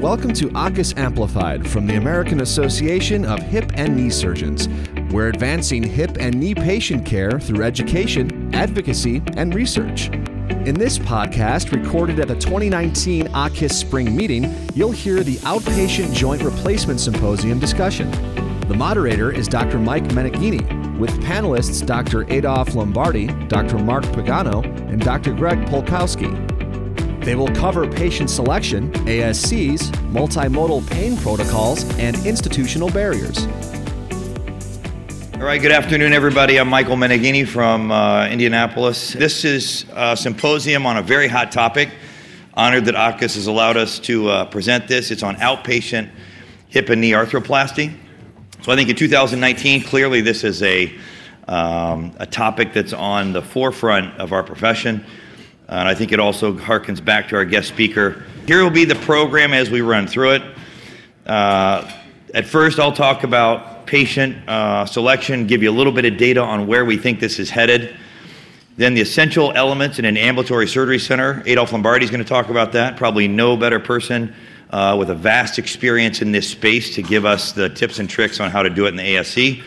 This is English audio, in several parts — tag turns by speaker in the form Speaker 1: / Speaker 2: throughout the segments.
Speaker 1: Welcome to AAHKS Amplified from the American Association of Hip and Knee Surgeons. We're advancing hip and knee patient care through education, advocacy, and research. In this podcast, recorded at the 2019 AAHKS Spring Meeting, you'll hear the Outpatient Joint Replacement Symposium discussion. The moderator is Dr. Mike Meneghini, with panelists Dr. Adolph Lombardi, Dr. Mark Pagnano, and Dr. Greg Polkowski. They will cover patient selection, ASCs, multimodal pain protocols, and institutional barriers.
Speaker 2: All right, good afternoon, everybody. I'm Michael Meneghini from uh, Indianapolis. This is a symposium on a very hot topic. Honored that AAHKS has allowed us to uh, present this. It's on outpatient hip and knee arthroplasty. So I think in 2019, clearly this is a, um, a topic that's on the forefront of our profession. And I think it also harkens back to our guest speaker. Here will be the program as we run through it. Uh, at first, I'll talk about patient uh, selection, give you a little bit of data on where we think this is headed. Then the essential elements in an ambulatory surgery center. Adolph Lombardi is going to talk about that. Probably no better person uh, with a vast experience in this space to give us the tips and tricks on how to do it in the ASC.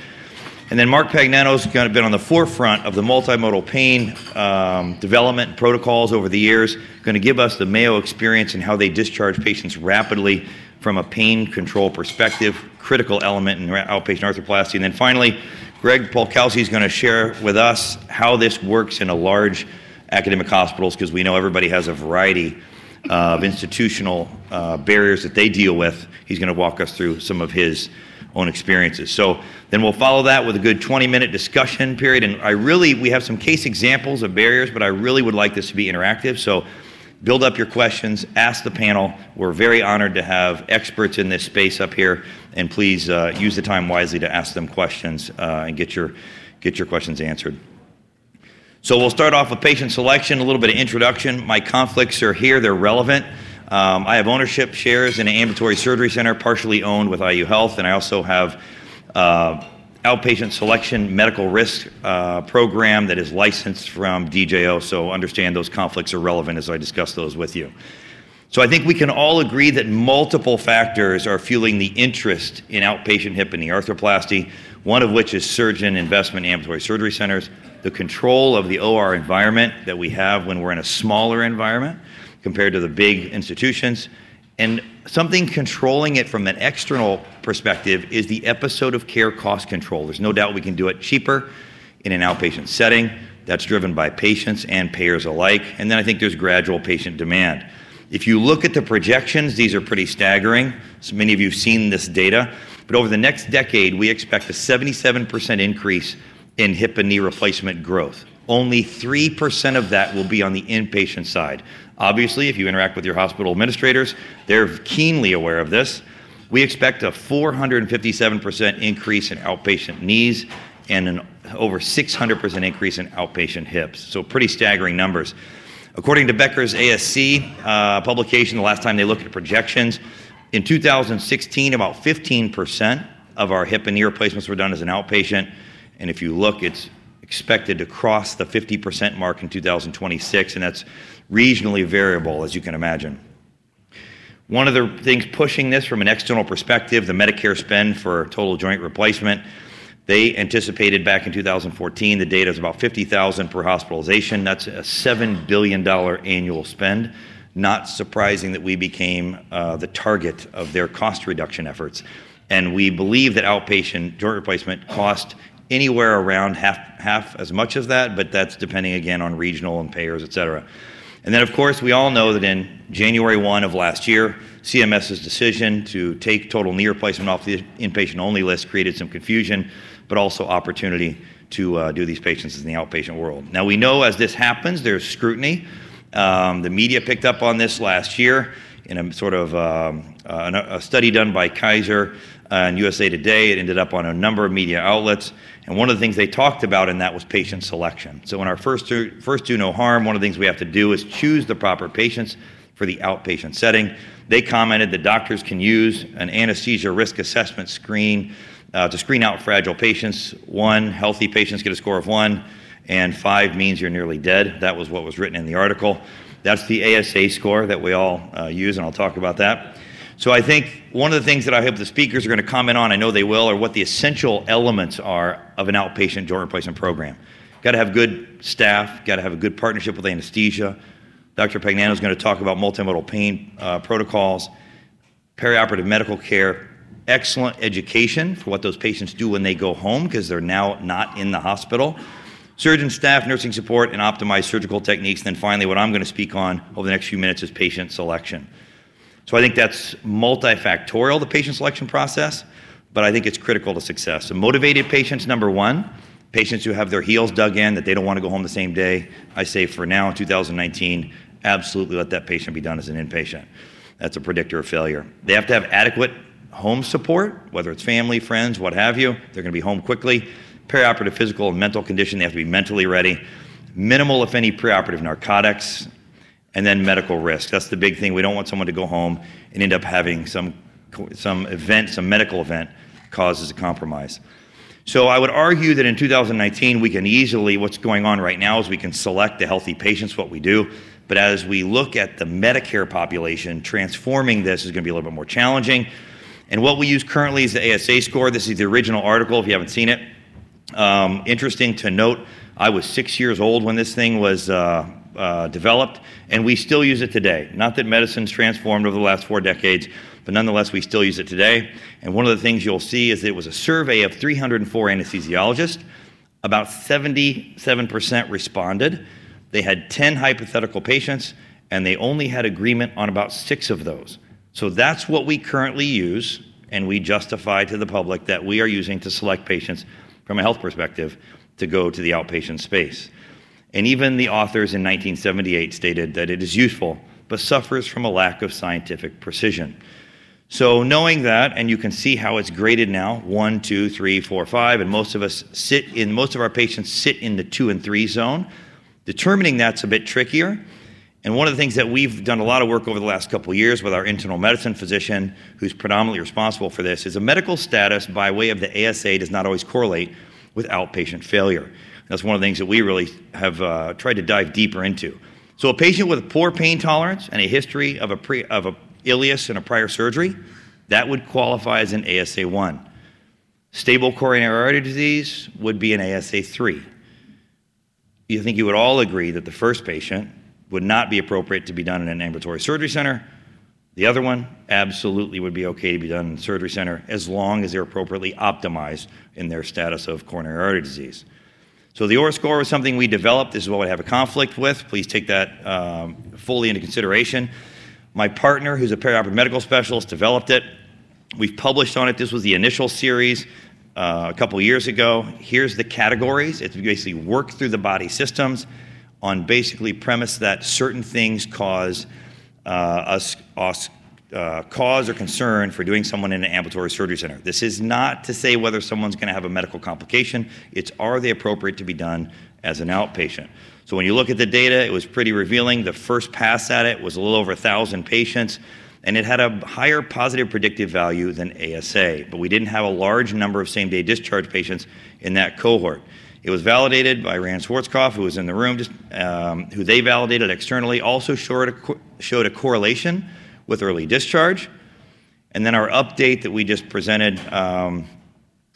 Speaker 2: And then Mark Pagnano's kind of been on the forefront of the multimodal pain um, development protocols over the years, going to give us the Mayo experience and how they discharge patients rapidly from a pain control perspective, critical element in outpatient arthroplasty. And then finally, Greg Polkowski is going to share with us how this works in a large academic hospitals because we know everybody has a variety of institutional uh, barriers that they deal with. He's going to walk us through some of his own experiences. So then we'll follow that with a good 20 minute discussion period. And I really, we have some case examples of barriers, but I really would like this to be interactive. So build up your questions, ask the panel. We're very honored to have experts in this space up here. And please uh, use the time wisely to ask them questions uh, and get your, get your questions answered. So we'll start off with patient selection, a little bit of introduction. My conflicts are here, they're relevant. Um, I have ownership shares in an ambulatory surgery center, partially owned with IU Health, and I also have uh, outpatient selection medical risk uh, program that is licensed from DJO. So understand those conflicts are relevant as I discuss those with you. So I think we can all agree that multiple factors are fueling the interest in outpatient hip and knee arthroplasty, one of which is surgeon investment in ambulatory surgery centers, the control of the OR environment that we have when we're in a smaller environment, compared to the big institutions. And something controlling it from an external perspective is the episode of care cost control. There's no doubt we can do it cheaper in an outpatient setting. That's driven by patients and payers alike. And then I think there's gradual patient demand. If you look at the projections, these are pretty staggering. Many of you have seen this data. But over the next decade, we expect a 77% increase in hip and knee replacement growth. Only 3% of that will be on the inpatient side. Obviously, if you interact with your hospital administrators, they're keenly aware of this. We expect a 457% increase in outpatient knees and an over 600% increase in outpatient hips. So, pretty staggering numbers. According to Becker's ASC uh, publication, the last time they looked at projections, in 2016, about 15% of our hip and knee replacements were done as an outpatient. And if you look, it's expected to cross the 50% mark in 2026, and that's regionally variable, as you can imagine. One of the things pushing this from an external perspective, the Medicare spend for total joint replacement, they anticipated back in 2014 the data is about 50,000 per hospitalization. That's a $7 billion annual spend. Not surprising that we became uh, the target of their cost reduction efforts. And we believe that outpatient joint replacement cost anywhere around half, half as much as that, but that's depending again on regional and payers, et cetera. And then, of course, we all know that in January 1 of last year, CMS's decision to take total knee replacement off the inpatient only list created some confusion, but also opportunity to uh, do these patients in the outpatient world. Now, we know as this happens, there's scrutiny. Um, the media picked up on this last year in a sort of um, uh, a study done by Kaiser and USA Today. It ended up on a number of media outlets. And one of the things they talked about in that was patient selection. So in our first do, first do no harm, one of the things we have to do is choose the proper patients for the outpatient setting. They commented that doctors can use an anesthesia risk assessment screen uh, to screen out fragile patients. One, healthy patients get a score of one, and five means you're nearly dead. That was what was written in the article. That's the ASA score that we all uh, use, and I'll talk about that. So I think one of the things that I hope the speakers are going to comment on, I know they will, are what the essential elements are of an outpatient joint replacement program. Got to have good staff, got to have a good partnership with anesthesia. Dr. Pagnano is going to talk about multimodal pain uh, protocols, perioperative medical care, excellent education for what those patients do when they go home because they're now not in the hospital surgeon staff, nursing support, and optimized surgical techniques. And then finally, what I'm going to speak on over the next few minutes is patient selection. So I think that's multifactorial, the patient selection process, but I think it's critical to success. So motivated patients, number one, patients who have their heels dug in, that they don't want to go home the same day. I say for now in 2019, absolutely let that patient be done as an inpatient. That's a predictor of failure. They have to have adequate home support, whether it's family, friends, what have you. They're going to be home quickly. Perioperative physical and mental condition, they have to be mentally ready. Minimal, if any, preoperative narcotics and then medical risk. That's the big thing. We don't want someone to go home and end up having some, some event, some medical event causes a compromise. So I would argue that in 2019, we can easily, what's going on right now is we can select the healthy patients, what we do. But as we look at the Medicare population, transforming this is going to be a little bit more challenging. And what we use currently is the ASA score. This is the original article if you haven't seen it. Um, interesting to note, I was six years old when this thing was uh, uh, developed, and we still use it today. Not that medicine's transformed over the last four decades, but nonetheless, we still use it today. And one of the things you'll see is that it was a survey of 304 anesthesiologists. About 77% responded. They had 10 hypothetical patients, and they only had agreement on about six of those. So that's what we currently use, and we justify to the public that we are using to select patients from a health perspective to go to the outpatient space. And even the authors in 1978 stated that it is useful, but suffers from a lack of scientific precision. So, knowing that, and you can see how it's graded now one, two, three, four, five, and most of us sit in, most of our patients sit in the two and three zone. Determining that's a bit trickier. And one of the things that we've done a lot of work over the last couple of years with our internal medicine physician, who's predominantly responsible for this, is a medical status by way of the ASA does not always correlate with outpatient failure. That's one of the things that we really have uh, tried to dive deeper into. So, a patient with poor pain tolerance and a history of a, pre, of a ileus and a prior surgery, that would qualify as an ASA 1. Stable coronary artery disease would be an ASA 3. You think you would all agree that the first patient would not be appropriate to be done in an ambulatory surgery center. The other one absolutely would be okay to be done in surgery center as long as they're appropriately optimized in their status of coronary artery disease. So the OARA score was something we developed. This is what we have a conflict with. Please take that um, fully into consideration. My partner, who's a perioperative medical specialist, developed it. We've published on it. This was the initial series uh, a couple years ago. Here's the categories. It's basically work through the body systems on basically premise that certain things cause uh, us uh, cause or concern for doing someone in an ambulatory surgery center. This is not to say whether someone's going to have a medical complication. It's are they appropriate to be done as an outpatient. So when you look at the data, it was pretty revealing. The first pass at it was a little over 1,000 patients, and it had a higher positive predictive value than ASA, but we didn't have a large number of same day discharge patients in that cohort. It was validated by Ran Schwarzkopf, who was in the room, just, um, who they validated externally, also showed a, showed a correlation with early discharge. And then our update that we just presented um,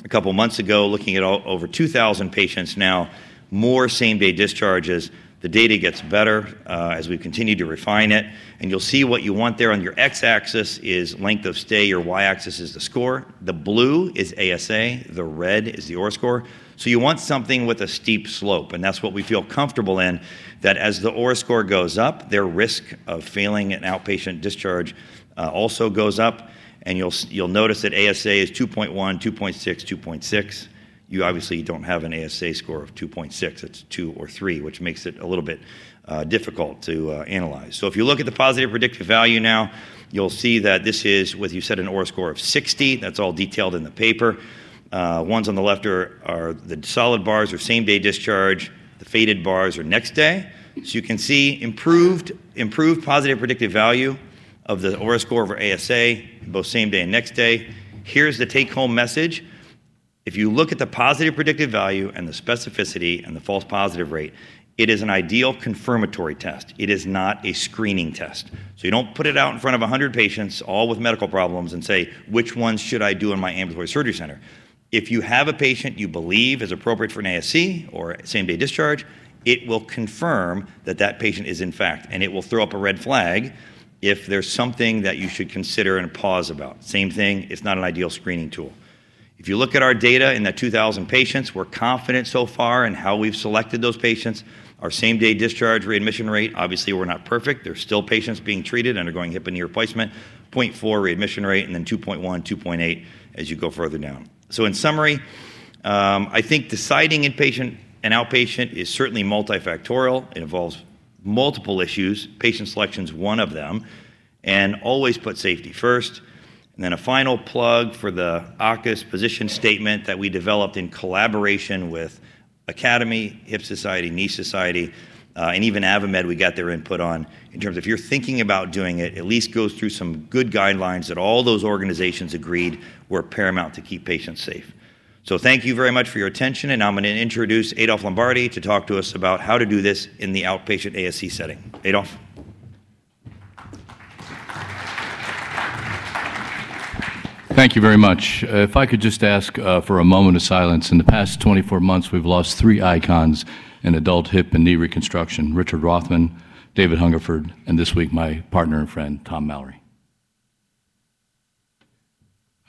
Speaker 2: a couple months ago, looking at over 2,000 patients now, more same day discharges. The data gets better uh, as we continue to refine it. And you'll see what you want there on your x axis is length of stay, your y axis is the score. The blue is ASA, the red is the OARA score. So you want something with a steep slope, and that's what we feel comfortable in, that as the OARA score goes up, their risk of failing an outpatient discharge uh, also goes up, and you'll, you'll notice that ASA is 2.1, 2.6, 2.6. You obviously don't have an ASA score of 2.6, it's 2 or 3, which makes it a little bit uh, difficult to uh, analyze. So if you look at the positive predictive value now, you'll see that this is, with you said an OARA score of 60, that's all detailed in the paper. Uh, ones on the left are, the solid bars are same day discharge. The faded bars are next day. So you can see improved, improved positive predictive value of the OARA score over ASA, both same day and next day. Here's the take home message. If you look at the positive predictive value and the specificity and the false positive rate, it is an ideal confirmatory test. It is not a screening test. So you don't put it out in front of 100 patients, all with medical problems, and say, which ones should I do in my ambulatory surgery center? If you have a patient you believe is appropriate for an ASC or same day discharge, it will confirm that that patient is in fact, and it will throw up a red flag if there's something that you should consider and pause about. Same thing, it's not an ideal screening tool. If you look at our data in the 2,000 patients, we're confident so far in how we've selected those patients. Our same-day discharge readmission rate, obviously, we're not perfect. There's still patients being treated, undergoing hip and knee replacement, 0.4 readmission rate, and then 2.1, 2.8 as you go further down. So in summary, um, I think deciding inpatient and outpatient is certainly multifactorial. It involves multiple issues. Patient selection is one of them, and always put safety first. And then a final plug for the AAHKS position statement that we developed in collaboration with Academy, Hip Society, Knee Society, Uh, and even AdvaMed, we got their input on in terms of if you're thinking about doing it, at least go through some good guidelines that all those organizations agreed were paramount to keep patients safe. So thank you very much for your attention, and I'm going to introduce Adolph Lombardi to talk to us about how to do this in the outpatient ASC setting. Adolph.
Speaker 3: Thank you very much. Uh, if I could just ask uh, for a moment of silence. In the past 24 months, we've lost three icons in adult hip and knee reconstruction: Richard Rothman, David Hungerford, and this week, my partner and friend, Tom Mallory.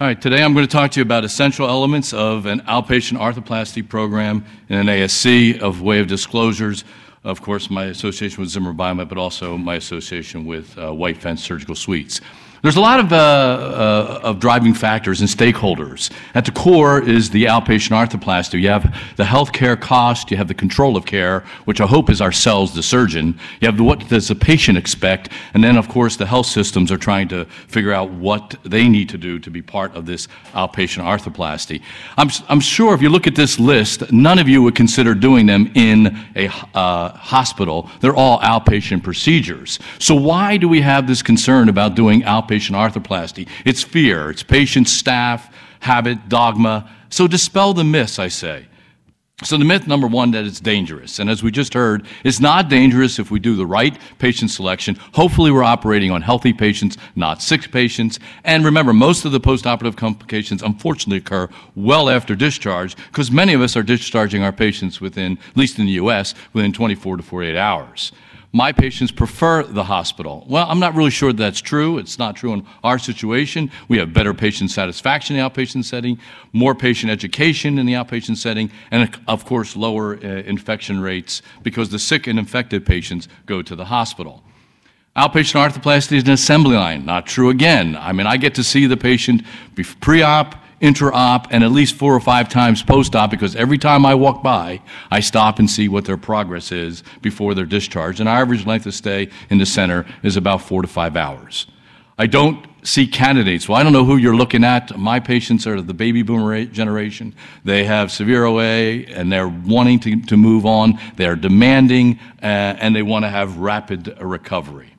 Speaker 3: All right, today I'm going to talk to you about essential elements of an outpatient arthroplasty program in an ASC of way of disclosures. Of course, my association with Zimmer Biomet, but also my association with uh, White Fence Surgical Suites. There's a lot of uh, uh, of driving factors and stakeholders. At the core is the outpatient arthroplasty. You have the healthcare cost, you have the control of care, which I hope is ourselves, the surgeon. You have what does the patient expect, and then, of course, the health systems are trying to figure out what they need to do to be part of this outpatient arthroplasty. I'm sure if you look at this list, none of you would consider doing them in a uh, hospital. They're all outpatient procedures. So why do we have this concern about doing outpatient arthroplasty? It's fear. It's patient, staff, habit, dogma. So dispel the myths, I say. So the myth number one, that it's dangerous. And as we just heard, it's not dangerous if we do the right patient selection. Hopefully, we're operating on healthy patients, not sick patients. And remember, most of the postoperative complications, unfortunately, occur well after discharge because many of us are discharging our patients within, at least in the U.S., within 24 to 48 hours. My patients prefer the hospital. Well, I'm not really sure that's true. It's not true in our situation. We have better patient satisfaction in the outpatient setting, more patient education in the outpatient setting, and, of course, lower uh, infection rates because the sick and infected patients go to the hospital. Outpatient arthroplasty is an assembly line. Not true again. I mean, I get to see the patient pre-op, intra-op, and at least four or five times post-op because every time I walk by, I stop and see what their progress is before they're discharged. And our average length of stay in the center is about four to five hours. I don't see candidates. Well, I don't know who you're looking at. My patients are the baby boomer generation. They have severe OA, and they're wanting to move on. They're demanding, uh, and they want to have rapid recovery.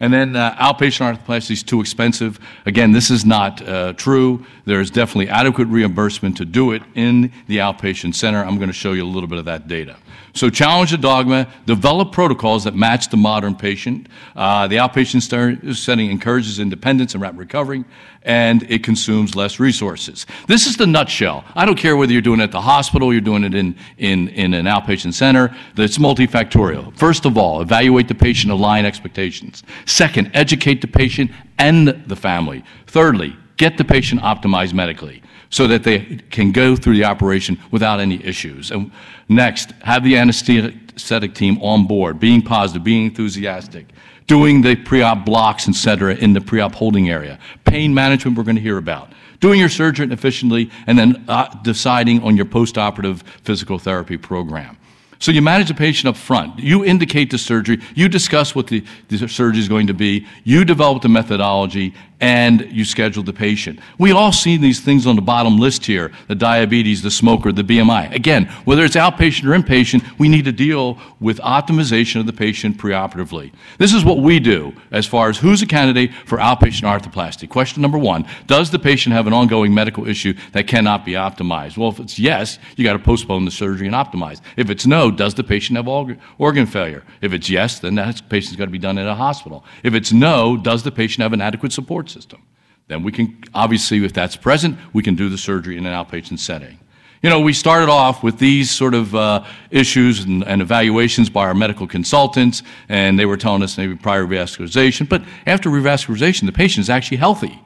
Speaker 3: And then uh, outpatient arthroplasty is too expensive. Again, this is not uh, true. There is definitely adequate reimbursement to do it in the outpatient center. I'm going to show you a little bit of that data. So challenge the dogma, develop protocols that match the modern patient. Uh, the outpatient setting encourages independence and rapid recovery, and it consumes less resources. This is the nutshell. I don't care whether you're doing it at the hospital, you're doing it in an outpatient center. It's multifactorial. First of all, evaluate the patient, align expectations. Second, educate the patient and the family. Thirdly, get the patient optimized medically so that they can go through the operation without any issues. And next, have the anesthetic team on board, being positive, being enthusiastic, doing the pre-op blocks, et cetera, in the pre-op holding area. Pain management, we're going to hear about. Doing your surgery efficiently, and then uh, deciding on your postoperative physical therapy program. So you manage the patient up front. You indicate the surgery. You discuss what the surgery is going to be. You develop the methodology, and you schedule the patient. We all see these things on the bottom list here: the diabetes, the smoker, the BMI. Again, whether it's outpatient or inpatient, we need to deal with optimization of the patient preoperatively. This is what we do as far as who's a candidate for outpatient arthroplasty. Question number one: Does the patient have an ongoing medical issue that cannot be optimized? Well, if it's yes, you got to postpone the surgery and optimize. If it's no, does the patient have organ failure? If it's yes, then that patient's got to be done in a hospital. If it's no, does the patient have an adequate support system? Then we can, obviously, if that's present, we can do the surgery in an outpatient setting. You know, we started off with these sort of uh, issues and, and, evaluations by our medical consultants, and they were telling us maybe prior revascularization. But after revascularization, the patient is actually healthy.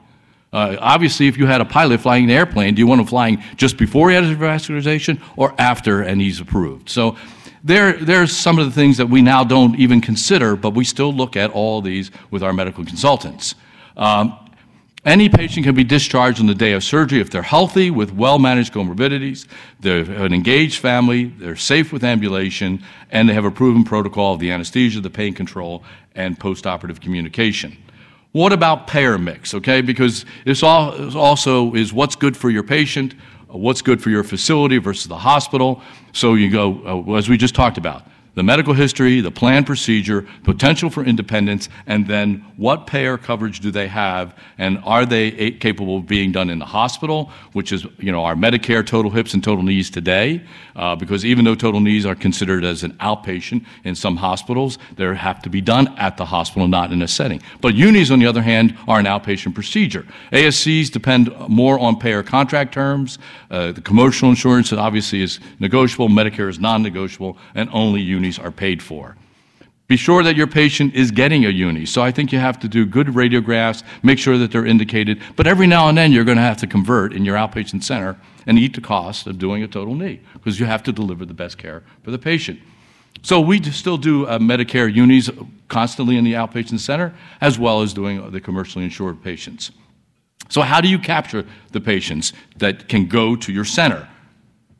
Speaker 3: Uh, obviously, if you had a pilot flying an airplane, do you want him flying just before he had his revascularization or after and he's approved? So there, there's some of the things that we now don't even consider, but we still look at all these with our medical consultants. Um, any patient can be discharged on the day of surgery if they're healthy with well managed comorbidities, they're an engaged family, they're safe with ambulation, and they have a proven protocol of the anesthesia, the pain control, and postoperative communication. What about payer mix? Okay, because this also is what's good for your patient, what's good for your facility versus the hospital. So you go, uh, as we just talked about, the medical history, the planned procedure, potential for independence, and then what payer coverage do they have, and are they capable of being done in the hospital, which is you know our Medicare total hips and total knees today, uh, because even though total knees are considered as an outpatient in some hospitals, they have to be done at the hospital, not in a setting. But unis, on the other hand, are an outpatient procedure. ASCs depend more on payer contract terms. Uh, the commercial insurance obviously is negotiable, Medicare is non-negotiable, and only unis unis are paid for. Be sure that your patient is getting a uni. So I think you have to do good radiographs, make sure that they're indicated. But every now and then you're going to have to convert in your outpatient center and eat the cost of doing a total knee because you have to deliver the best care for the patient. So we still do uh, Medicare unis constantly in the outpatient center as well as doing the commercially insured patients. So how do you capture the patients that can go to your center?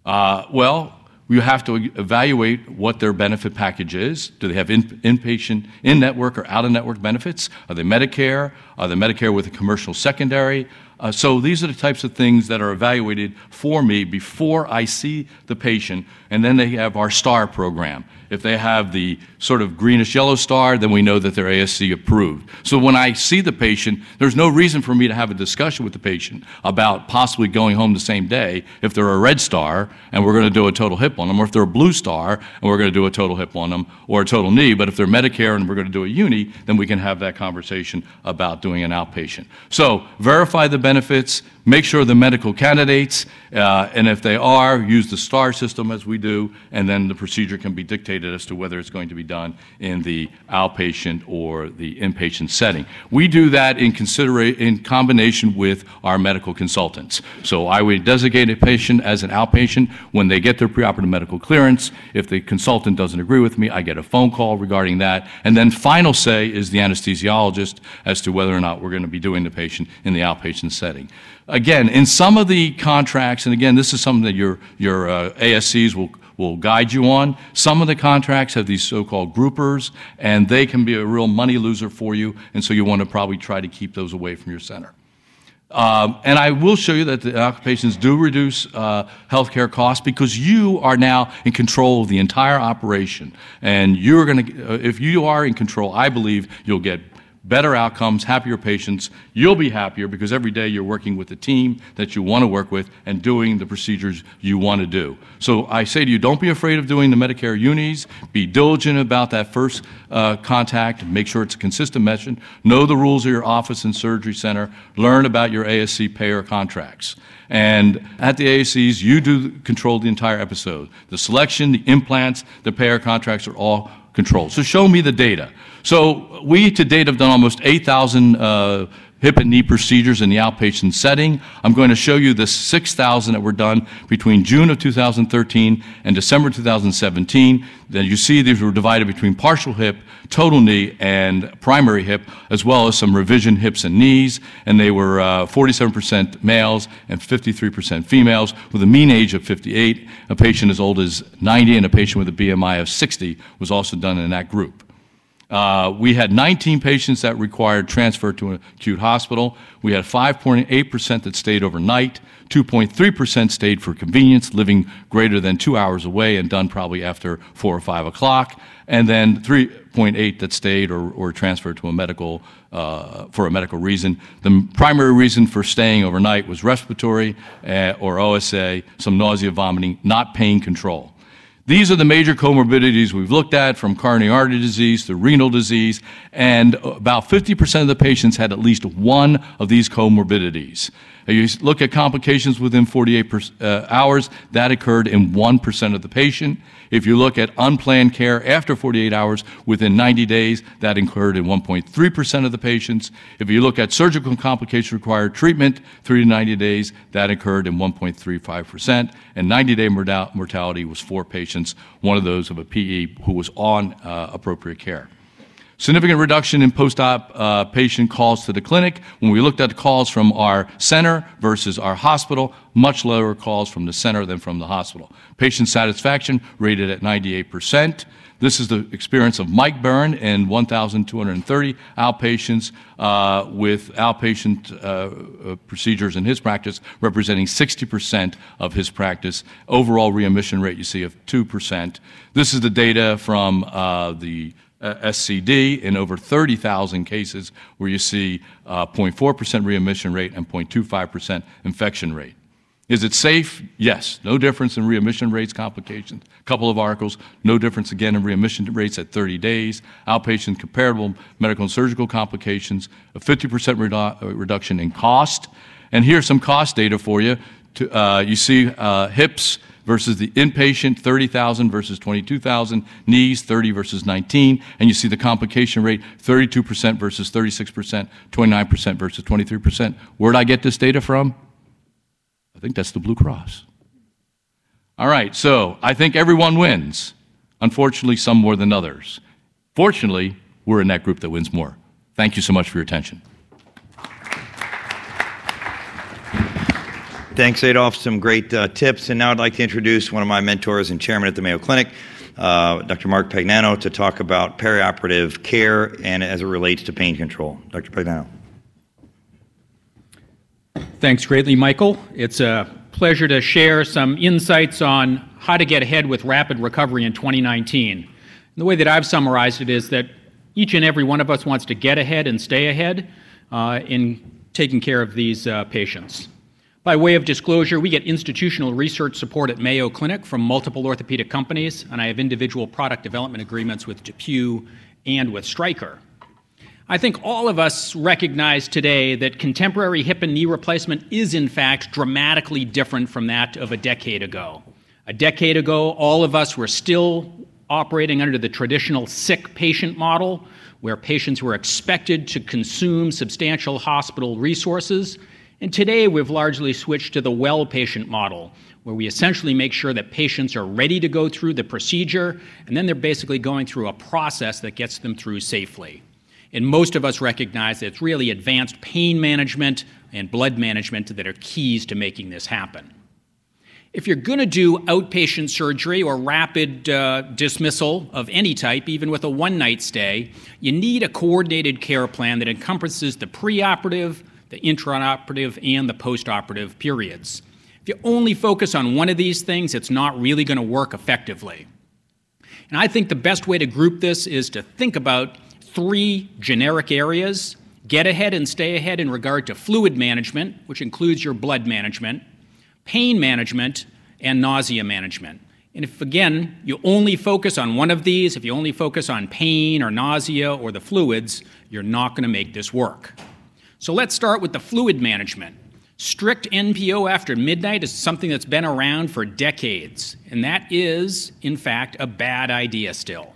Speaker 3: Uh, well, you have to evaluate what their benefit package is. Do they have in, inpatient, in network, or out of network benefits? Are they Medicare? Are they Medicare with a commercial secondary? Uh, so these are the types of things that are evaluated for me before I see the patient, and then they have our STAR program. If they have the sort of greenish yellow star, then we know that they're ASC approved. So when I see the patient, there's no reason for me to have a discussion with the patient about possibly going home the same day if they're a red star and we're going to do a total hip on them, or if they're a blue star and we're going to do a total hip on them, or a total knee. But if they're Medicare and we're going to do a uni, then we can have that conversation about doing an outpatient. So verify the benefits, make sure the medical candidates, uh, and if they are, use the STAR system as we do, and then the procedure can be dictated as to whether it's going to be done in the outpatient or the inpatient setting. We do that in, considera- in combination with our medical consultants. So I would designate a patient as an outpatient when they get their preoperative medical clearance. If the consultant doesn't agree with me, I get a phone call regarding that. And then final say is the anesthesiologist as to whether or not we're going to be doing the patient in the outpatient setting. Again, in some of the contracts, and again, this is something that your, your uh, ASCs will, will guide you on. Some of the contracts have these so-called groupers, and they can be a real money loser for you, and so you want to probably try to keep those away from your center. Um, and I will show you that the occupations do reduce uh, healthcare costs because you are now in control of the entire operation. And you're going to, uh, if you are in control, I believe you'll get better outcomes, happier patients. You'll be happier because every day you're working with a team that you want to work with and doing the procedures you want to do. So I say to you, don't be afraid of doing the Medicare unis. Be diligent about that first uh, contact. Make sure it's a consistent message. Know the rules of your office and surgery center. Learn about your ASC payer contracts. And at the ASCs, you do control the entire episode. The selection, the implants, the payer contracts are all controlled. So show me the data. So we to date have done almost 8,000 uh, hip and knee procedures in the outpatient setting. I'm going to show you the 6,000 that were done between June of 2013 and December 2017. Then you see these were divided between partial hip, total knee, and primary hip, as well as some revision hips and knees. And they were 47% uh, males and 53% females with a mean age of 58. A patient as old as 90 and a patient with a BMI of 60 was also done in that group. Uh, we had 19 patients that required transfer to an acute hospital. We had 5.8% that stayed overnight. 2.3% stayed for convenience, living greater than two hours away and done probably after 4 or 5 o'clock. And then 3.8 that stayed or, or transferred to a medical, uh, for a medical reason. The primary reason for staying overnight was respiratory uh, or OSA, some nausea, vomiting, not pain control. These are the major comorbidities we've looked at from coronary artery disease to renal disease, and about 50% of the patients had at least one of these comorbidities. You look at complications within 48 uh, hours, that occurred in 1% of the patient. If you look at unplanned care after 48 hours within 90 days, that occurred in 1.3% of the patients. If you look at surgical complications required treatment, 3 to 90 days, that occurred in 1.35%. And 90 day mortality was four patients, one of those of a PE who was on uh, appropriate care. Significant reduction in post-op uh, patient calls to the clinic. When we looked at the calls from our center versus our hospital, much lower calls from the center than from the hospital. Patient satisfaction rated at 98%. This is the experience of Mike Byrne and 1,230 outpatients uh, with outpatient uh, uh procedures in his practice, representing 60% of his practice. Overall readmission rate you see of 2%. This is the data from uh, the SCD in over 30,000 cases where you see 0.4% uh, readmission rate and 0.25% infection rate. Is it safe? Yes. No difference in readmission rates, complications. A couple of articles. No difference again in readmission rates at 30 days. Outpatient comparable medical and surgical complications. A 50% redu- uh, reduction in cost. And here's some cost data for you. To, uh, you see uh, hips versus the inpatient 30,000 versus 22,000, knees 30 versus 19, and you see the complication rate 32% versus 36%, 29% versus 23%. Where'd I get this data from? I think that's the Blue Cross. All right, so I think everyone wins. Unfortunately, some more than others. Fortunately, we're in that group that wins more. Thank you so much for your attention.
Speaker 2: Thanks, Adolph. Some great uh, tips. And now I'd like to introduce one of my mentors and chairman at the Mayo Clinic, uh, Dr. Mark Pagnano, to talk about perioperative care and as it relates to pain control. Dr. Pagnano.
Speaker 4: Thanks greatly, Michael. It's a pleasure to share some insights on how to get ahead with rapid recovery in 2019. And the way that I've summarized it is that each and every one of us wants to get ahead and stay ahead uh, in taking care of these uh, patients. By way of disclosure, we get institutional research support at Mayo Clinic from multiple orthopedic companies, and I have individual product development agreements with DePuy and with Stryker. I think all of us recognize today that contemporary hip and knee replacement is, in fact, dramatically different from that of a decade ago. A decade ago, all of us were still operating under the traditional sick patient model, where patients were expected to consume substantial hospital resources and today we've largely switched to the well patient model, where we essentially make sure that patients are ready to go through the procedure, and then they're basically going through a process that gets them through safely. And most of us recognize that it's really advanced pain management and blood management that are keys to making this happen. If you're going to do outpatient surgery or rapid uh, dismissal of any type, even with a one night stay, you need a coordinated care plan that encompasses the preoperative, the intraoperative and the postoperative periods. If you only focus on one of these things, it's not really going to work effectively. And I think the best way to group this is to think about three generic areas get ahead and stay ahead in regard to fluid management, which includes your blood management, pain management, and nausea management. And if, again, you only focus on one of these, if you only focus on pain or nausea or the fluids, you're not going to make this work. So let's start with the fluid management. Strict NPO after midnight is something that's been around for decades, and that is, in fact, a bad idea still.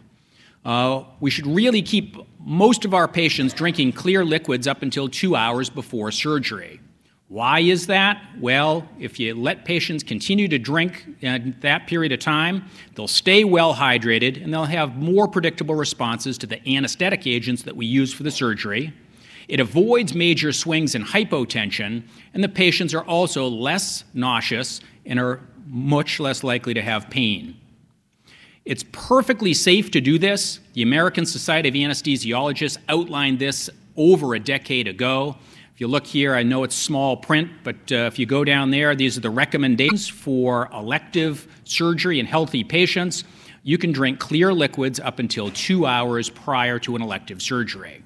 Speaker 4: Uh, we should really keep most of our patients drinking clear liquids up until two hours before surgery. Why is that? Well, if you let patients continue to drink in that period of time, they'll stay well hydrated and they'll have more predictable responses to the anesthetic agents that we use for the surgery. It avoids major swings in hypotension, and the patients are also less nauseous and are much less likely to have pain. It's perfectly safe to do this. The American Society of Anesthesiologists outlined this over a decade ago. If you look here, I know it's small print, but uh, if you go down there, these are the recommendations for elective surgery in healthy patients. You can drink clear liquids up until two hours prior to an elective surgery.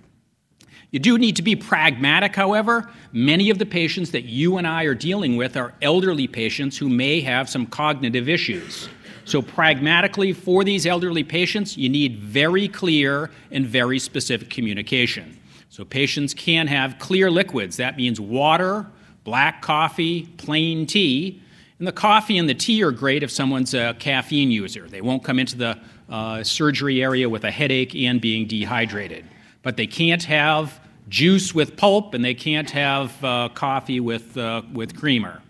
Speaker 4: You do need to be pragmatic, however. Many of the patients that you and I are dealing with are elderly patients who may have some cognitive issues. So, pragmatically, for these elderly patients, you need very clear and very specific communication. So, patients can have clear liquids. That means water, black coffee, plain tea. And the coffee and the tea are great if someone's a caffeine user. They won't come into the uh, surgery area with a headache and being dehydrated. But they can't have juice with pulp and they can't have uh, coffee with, uh, with creamer.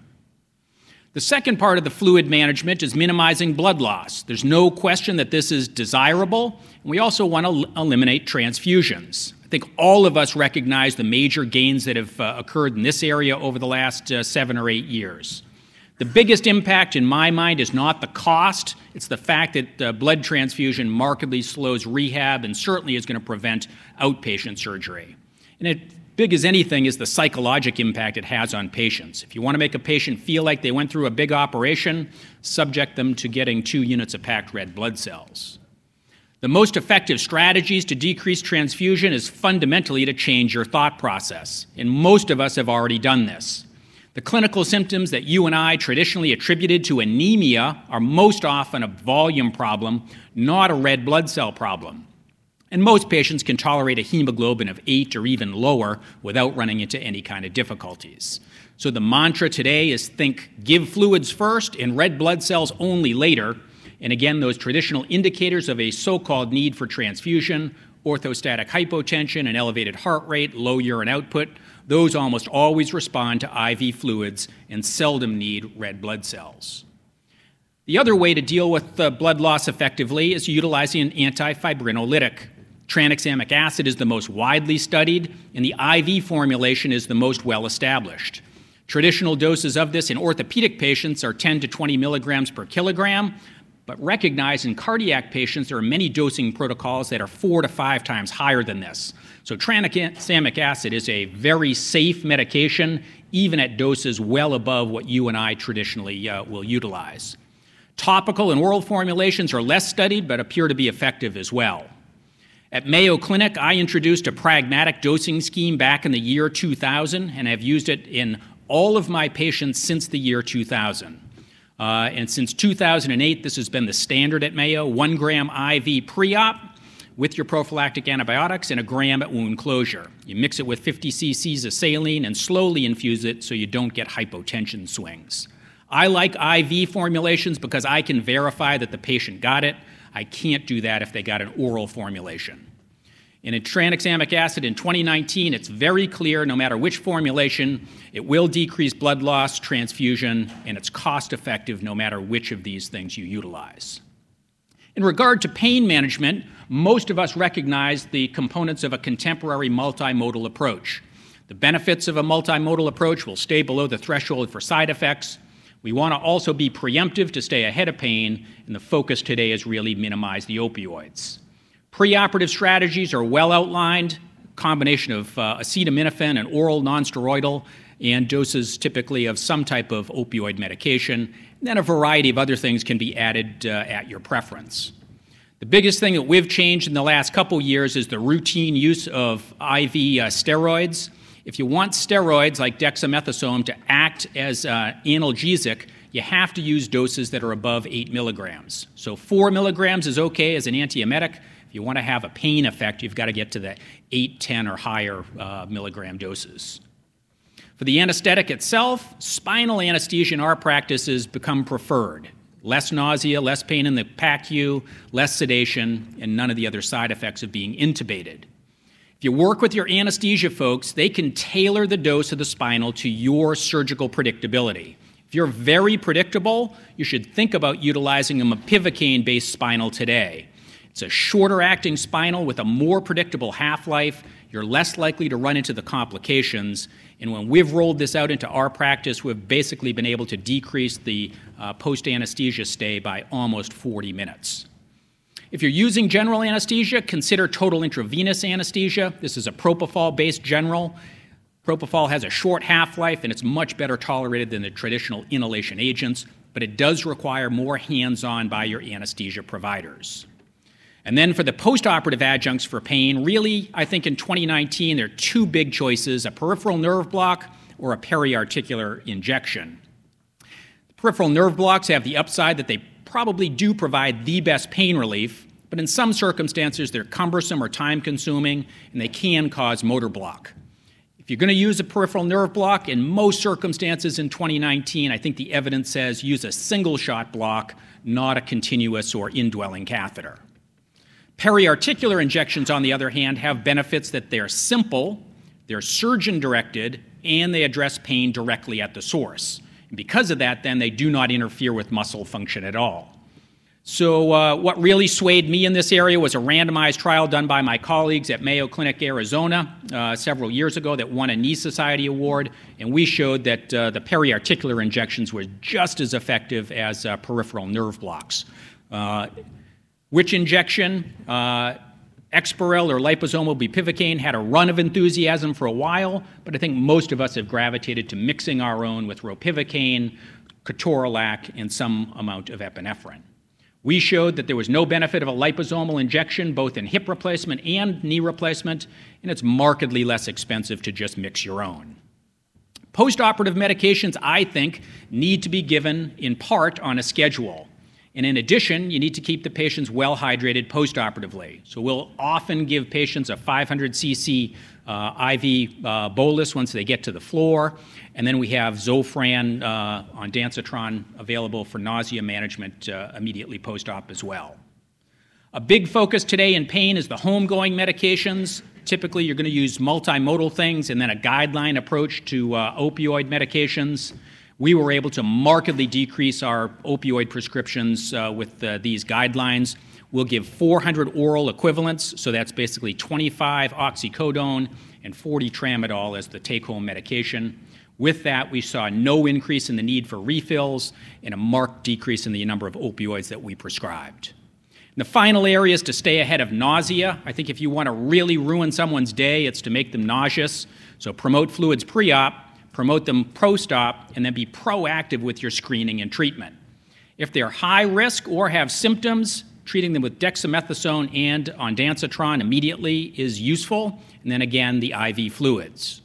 Speaker 4: The second part of the fluid management is minimizing blood loss. There's no question that this is desirable, and we also want to eliminate transfusions. I think all of us recognize the major gains that have uh, occurred in this area over the last uh, seven or eight years. The biggest impact in my mind is not the cost, it's the fact that uh, blood transfusion markedly slows rehab and certainly is going to prevent outpatient surgery. And it big as anything is the psychological impact it has on patients. If you want to make a patient feel like they went through a big operation, subject them to getting two units of packed red blood cells. The most effective strategies to decrease transfusion is fundamentally to change your thought process, and most of us have already done this. The clinical symptoms that you and I traditionally attributed to anemia are most often a volume problem, not a red blood cell problem. And most patients can tolerate a hemoglobin of 8 or even lower without running into any kind of difficulties. So the mantra today is think give fluids first and red blood cells only later. And again, those traditional indicators of a so called need for transfusion, orthostatic hypotension, and elevated heart rate, low urine output, those almost always respond to IV fluids and seldom need red blood cells. The other way to deal with blood loss effectively is utilizing an antifibrinolytic. Tranexamic acid is the most widely studied, and the IV formulation is the most well established. Traditional doses of this in orthopedic patients are 10 to 20 milligrams per kilogram, but recognize in cardiac patients there are many dosing protocols that are four to five times higher than this. So, tranexamic acid is a very safe medication, even at doses well above what you and I traditionally uh, will utilize. Topical and oral formulations are less studied but appear to be effective as well. At Mayo Clinic, I introduced a pragmatic dosing scheme back in the year 2000 and have used it in all of my patients since the year 2000. Uh, and since 2008, this has been the standard at Mayo one gram IV pre op with your prophylactic antibiotics and a gram at wound closure. You mix it with 50 cc's of saline and slowly infuse it so you don't get hypotension swings. I like IV formulations because I can verify that the patient got it. I can't do that if they got an oral formulation. In a tranexamic acid in 2019, it's very clear no matter which formulation, it will decrease blood loss, transfusion, and it's cost effective no matter which of these things you utilize. In regard to pain management, most of us recognize the components of a contemporary multimodal approach. The benefits of a multimodal approach will stay below the threshold for side effects. We want to also be preemptive to stay ahead of pain, and the focus today is really minimize the opioids. Preoperative strategies are well outlined, combination of uh, acetaminophen and oral nonsteroidal, and doses typically of some type of opioid medication. And then a variety of other things can be added uh, at your preference. The biggest thing that we've changed in the last couple years is the routine use of IV uh, steroids. If you want steroids like dexamethasone to act as uh, analgesic, you have to use doses that are above 8 milligrams. So 4 milligrams is okay as an antiemetic. If you want to have a pain effect, you've got to get to the 8, 10, or higher uh, milligram doses. For the anesthetic itself, spinal anesthesia in our practices become preferred. Less nausea, less pain in the PACU, less sedation, and none of the other side effects of being intubated. If you work with your anesthesia folks, they can tailor the dose of the spinal to your surgical predictability. If you're very predictable, you should think about utilizing a mepivacaine based spinal today. It's a shorter acting spinal with a more predictable half life. You're less likely to run into the complications. And when we've rolled this out into our practice, we've basically been able to decrease the uh, post anesthesia stay by almost 40 minutes. If you're using general anesthesia, consider total intravenous anesthesia. This is a propofol based general. Propofol has a short half life and it's much better tolerated than the traditional inhalation agents, but it does require more hands on by your anesthesia providers. And then for the postoperative adjuncts for pain, really, I think in 2019 there are two big choices a peripheral nerve block or a periarticular injection. Peripheral nerve blocks have the upside that they probably do provide the best pain relief, but in some circumstances they're cumbersome or time consuming and they can cause motor block. If you're going to use a peripheral nerve block, in most circumstances in 2019, I think the evidence says use a single shot block, not a continuous or indwelling catheter. Periarticular injections, on the other hand, have benefits that they're simple, they're surgeon directed, and they address pain directly at the source. Because of that, then they do not interfere with muscle function at all. So, uh, what really swayed me in this area was a randomized trial done by my colleagues at Mayo Clinic, Arizona, uh, several years ago that won a Knee Society award, and we showed that uh, the periarticular injections were just as effective as uh, peripheral nerve blocks. Uh, which injection? Exparel or liposomal bupivacaine had a run of enthusiasm for a while, but I think most of us have gravitated to mixing our own with ropivacaine, ketorolac, and some amount of epinephrine. We showed that there was no benefit of a liposomal injection both in hip replacement and knee replacement, and it's markedly less expensive to just mix your own. Postoperative medications, I think, need to be given in part on a schedule. And in addition, you need to keep the patients well hydrated postoperatively. So we'll often give patients a 500 cc uh, IV uh, bolus once they get to the floor. And then we have Zofran uh, ondansetron available for nausea management uh, immediately post op as well. A big focus today in pain is the home-going medications. Typically, you're going to use multimodal things and then a guideline approach to uh, opioid medications. We were able to markedly decrease our opioid prescriptions uh, with uh, these guidelines. We'll give 400 oral equivalents, so that's basically 25 oxycodone and 40 tramadol as the take home medication. With that, we saw no increase in the need for refills and a marked decrease in the number of opioids that we prescribed. The final area is to stay ahead of nausea. I think if you want to really ruin someone's day, it's to make them nauseous. So promote fluids pre op, promote them post op, and then be proactive with your screening and treatment. If they're high risk or have symptoms, treating them with dexamethasone and ondansetron immediately is useful, and then again, the IV fluids.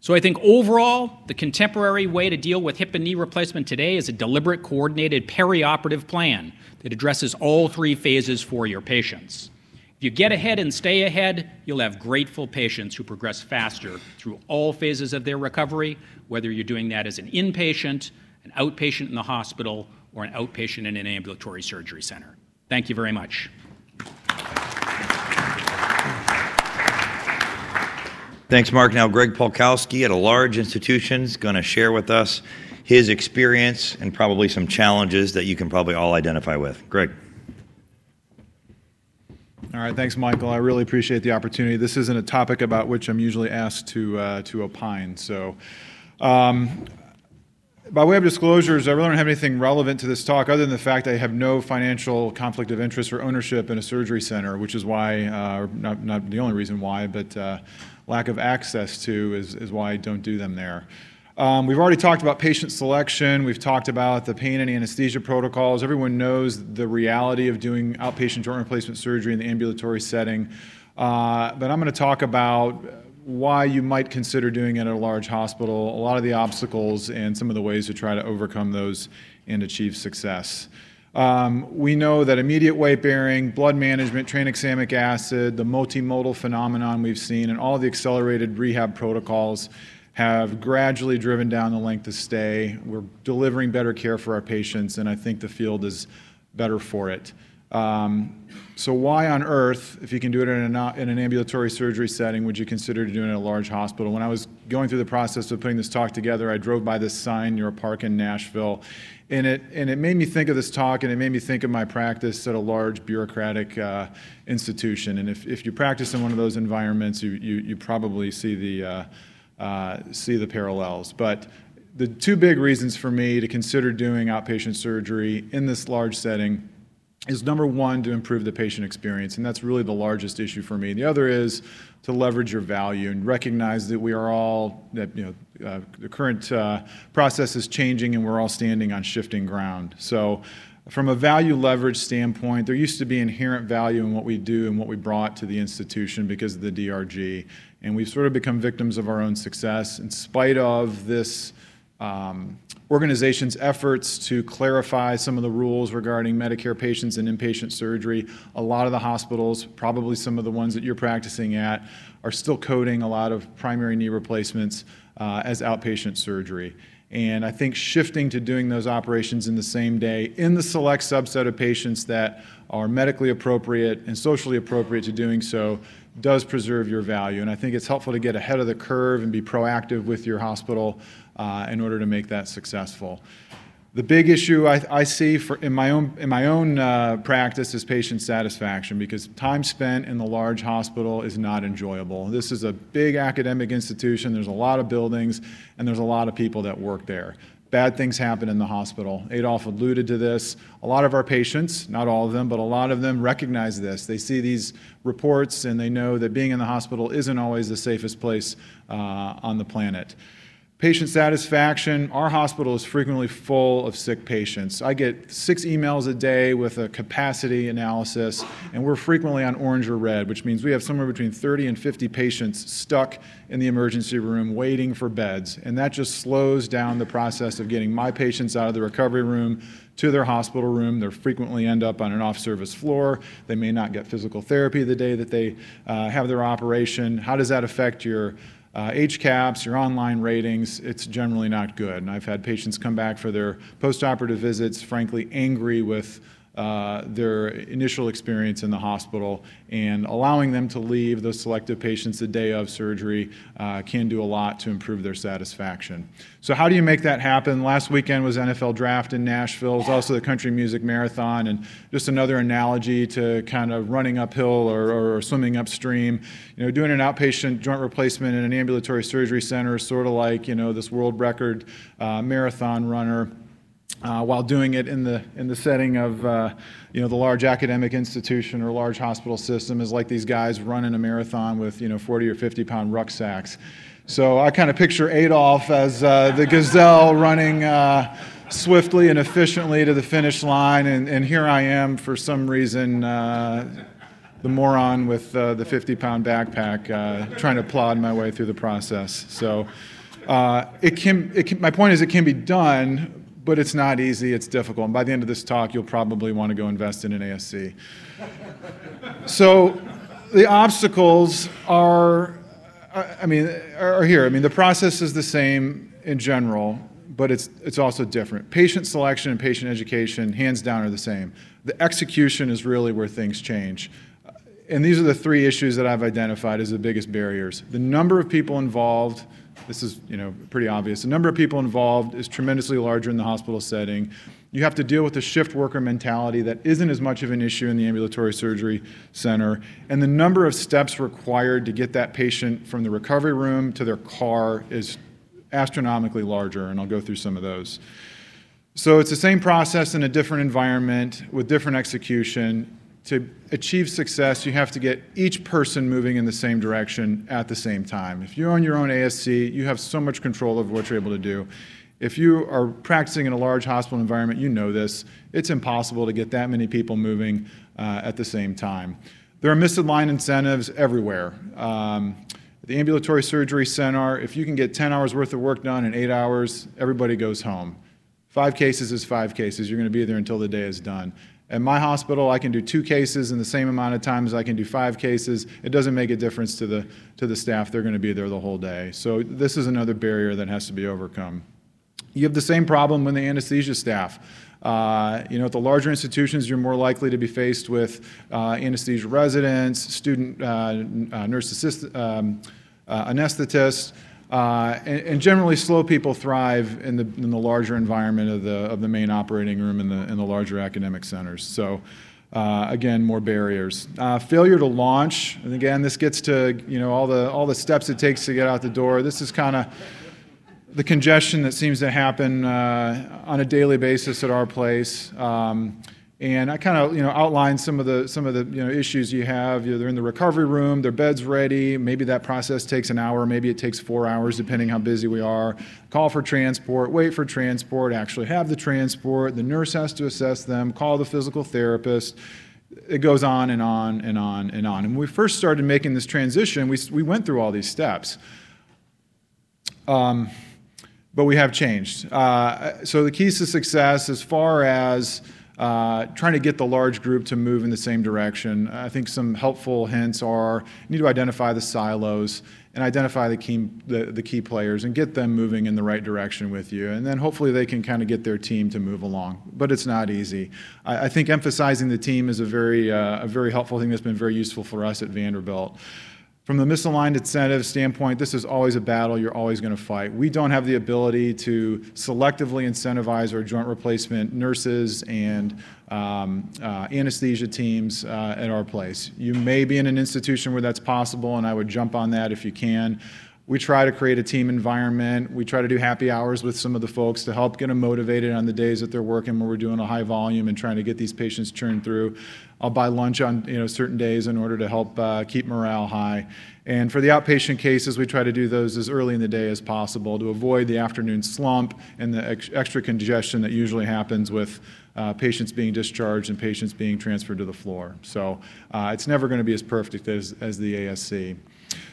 Speaker 4: So I think overall, the contemporary way to deal with hip and knee replacement today is a deliberate, coordinated perioperative plan that addresses all three phases for your patients. If you get ahead and stay ahead, you'll have grateful patients who progress faster through all phases of their recovery, whether you're doing that as an inpatient, an outpatient in the hospital, or an outpatient in an ambulatory surgery center. Thank you very much.
Speaker 2: Thanks, Mark. Now, Greg Polkowski at a large institution is going to share with us his experience and probably some challenges that you can probably all identify with. Greg.
Speaker 5: All right, thanks, Michael. I really appreciate the opportunity. This isn't a topic about which I'm usually asked to uh, to opine. So, um, by way of disclosures, I really don't have anything relevant to this talk other than the fact I have no financial conflict of interest or ownership in a surgery center, which is why, uh, not, not the only reason why, but uh, lack of access to is, is why I don't do them there. Um, we've already talked about patient selection. We've talked about the pain and anesthesia protocols. Everyone knows the reality of doing outpatient joint replacement surgery in the ambulatory setting. Uh, but I'm going to talk about why you might consider doing it at a large hospital, a lot of the obstacles, and some of the ways to try to overcome those and achieve success. Um, we know that immediate weight bearing, blood management, tranexamic acid, the multimodal phenomenon we've seen, and all the accelerated rehab protocols have gradually driven down the length of stay. We're delivering better care for our patients, and I think the field is better for it. Um, so, why on earth, if you can do it in, a, in an ambulatory surgery setting, would you consider doing it in a large hospital? When I was going through the process of putting this talk together, I drove by this sign near a park in Nashville, and it and it made me think of this talk, and it made me think of my practice at a large bureaucratic uh, institution. And if, if you practice in one of those environments, you you, you probably see the uh, uh, see the parallels. But the two big reasons for me to consider doing outpatient surgery in this large setting is number one to improve the patient experience, and that's really the largest issue for me. The other is to leverage your value and recognize that we are all that you know uh, the current uh, process is changing and we're all standing on shifting ground. So. From a value leverage standpoint, there used to be inherent value in what we do and what we brought to the institution because of the DRG. And we've sort of become victims of our own success in spite of this um, organization's efforts to clarify some of the rules regarding Medicare patients and inpatient surgery. A lot of the hospitals, probably some of the ones that you're practicing at, are still coding a lot of primary knee replacements uh, as outpatient surgery. And I think shifting to doing those operations in the same day in the select subset of patients that are medically appropriate and socially appropriate to doing so does preserve your value. And I think it's helpful to get ahead of the curve and be proactive with your hospital uh, in order to make that successful. The big issue I, I see for, in my own, in my own uh, practice is patient satisfaction because time spent in the large hospital is not enjoyable. This is a big academic institution, there's a lot of buildings, and there's a lot of people that work there. Bad things happen in the hospital. Adolph alluded to this. A lot of our patients, not all of them, but a lot of them recognize this. They see these reports and they know that being in the hospital isn't always the safest place uh, on the planet. Patient satisfaction, our hospital is frequently full of sick patients. I get six emails a day with a capacity analysis, and we're frequently on orange or red, which means we have somewhere between 30 and 50 patients stuck in the emergency room waiting for beds. And that just slows down the process of getting my patients out of the recovery room to their hospital room. They frequently end up on an off service floor. They may not get physical therapy the day that they uh, have their operation. How does that affect your uh, HCAHPS, your online ratings, it's generally not good. And I've had patients come back for their postoperative visits, frankly, angry with uh, their initial experience in the hospital and allowing them to leave those selective patients the day of surgery uh, can do a lot to improve their satisfaction. So, how do you make that happen? Last weekend was NFL Draft in Nashville. It was also the Country Music Marathon, and just another analogy to kind of running uphill or, or swimming upstream. You know, doing an outpatient joint replacement in an ambulatory surgery center is sort of like you know this world record uh, marathon runner uh, while doing it in the in the setting of uh, you know the large academic institution or large hospital system is like these guys running a marathon with you know 40 or 50 pound rucksacks. So I kind of picture Adolph as uh, the gazelle running uh, swiftly and efficiently to the finish line, and, and here I am for some reason. Uh, the moron with uh, the 50 pound backpack trying to plod my way through the process. So it can, it can, my point is, it can be done, but it's not easy, it's difficult. And by the end of this talk, you'll probably want to go invest in an ASC. so the obstacles are, uh, I mean, are here. I mean, the process is the same in general, but it's, it's also different. Patient selection and patient education, hands down, are the same. The execution is really where things change. And these are the three issues that I've identified as the biggest barriers. The number of people involved, this is you know pretty obvious. The number of people involved is tremendously larger in the hospital setting. You have to deal with the shift worker mentality that isn't as much of an issue in the ambulatory surgery center. And the number of steps required to get that patient from the recovery room to their car is astronomically larger, and I'll go through some of those. So it's the same process in a different environment with different execution to achieve success, you have to get each person moving in the same direction at the same time. If you own your own ASC, you have so much control over what you're able to do. If you are practicing in a large hospital environment, you know this. It's impossible to get that many people moving uh, at the same time. There are misaligned incentives everywhere. Um, the ambulatory surgery center, if you can get 10 hours worth of work done in eight hours, everybody goes home. Five cases is five cases. You're going to be there until the day is done. At my hospital, I can do two cases in the same amount of time as I can do five cases. It doesn't make a difference to the, to the staff. They're going to be there the whole day. So, this is another barrier that has to be overcome. You have the same problem with the anesthesia staff. Uh, you know, at the larger institutions, you're more likely to be faced with uh, anesthesia residents, student uh, uh nurse assist, um, uh, anesthetists, uh, and, and, generally, slow people thrive in the, in the larger environment of the, of the main operating room in the, in the larger academic centers. So, uh, again, more barriers. Uh, failure to launch, and again, this gets to you know all the all the steps it takes to get out the door. This is kind of the congestion that seems to happen uh, on a daily basis at our place. Um, and I kind of you know outlined some of the some of the you know issues you have. You know, they're in the recovery room, their bed's ready. Maybe that process takes an hour, maybe it takes four hours, depending how busy we are. Call for transport, wait for transport, actually have the transport. The nurse has to assess them. Call the physical therapist. It goes on and on and on and on. And when we first started making this transition, we we went through all these steps. Um, but we have changed. Uh, so the keys to success, as far as uh, trying to get the large group to move in the same direction. I think some helpful hints are you need to identify the silos and identify the key, the, the key players and get them moving in the right direction with you. And then hopefully they can kind of get their team to move along. But it's not easy. I, I think emphasizing the team is a very, uh, a very helpful thing that's been very useful for us at Vanderbilt. From the misaligned incentive standpoint, this is always a battle you're always going to fight. We don't have the ability to selectively incentivize our joint replacement nurses and um, uh, anesthesia teams uh, at our place. You may be in an institution where that's possible, and I would jump on that if you can. We try to create a team environment. We try to do happy hours with some of the folks to help get them motivated on the days that they're working where we're doing a high volume and trying to get these patients churned through. I'll buy lunch on you know certain days in order to help uh, keep morale high. And for the outpatient cases, we try to do those as early in the day as possible to avoid the afternoon slump and the ex- extra congestion that usually happens with uh, patients being discharged and patients being transferred to the floor. So uh, it's never going to be as perfect as, as the ASC.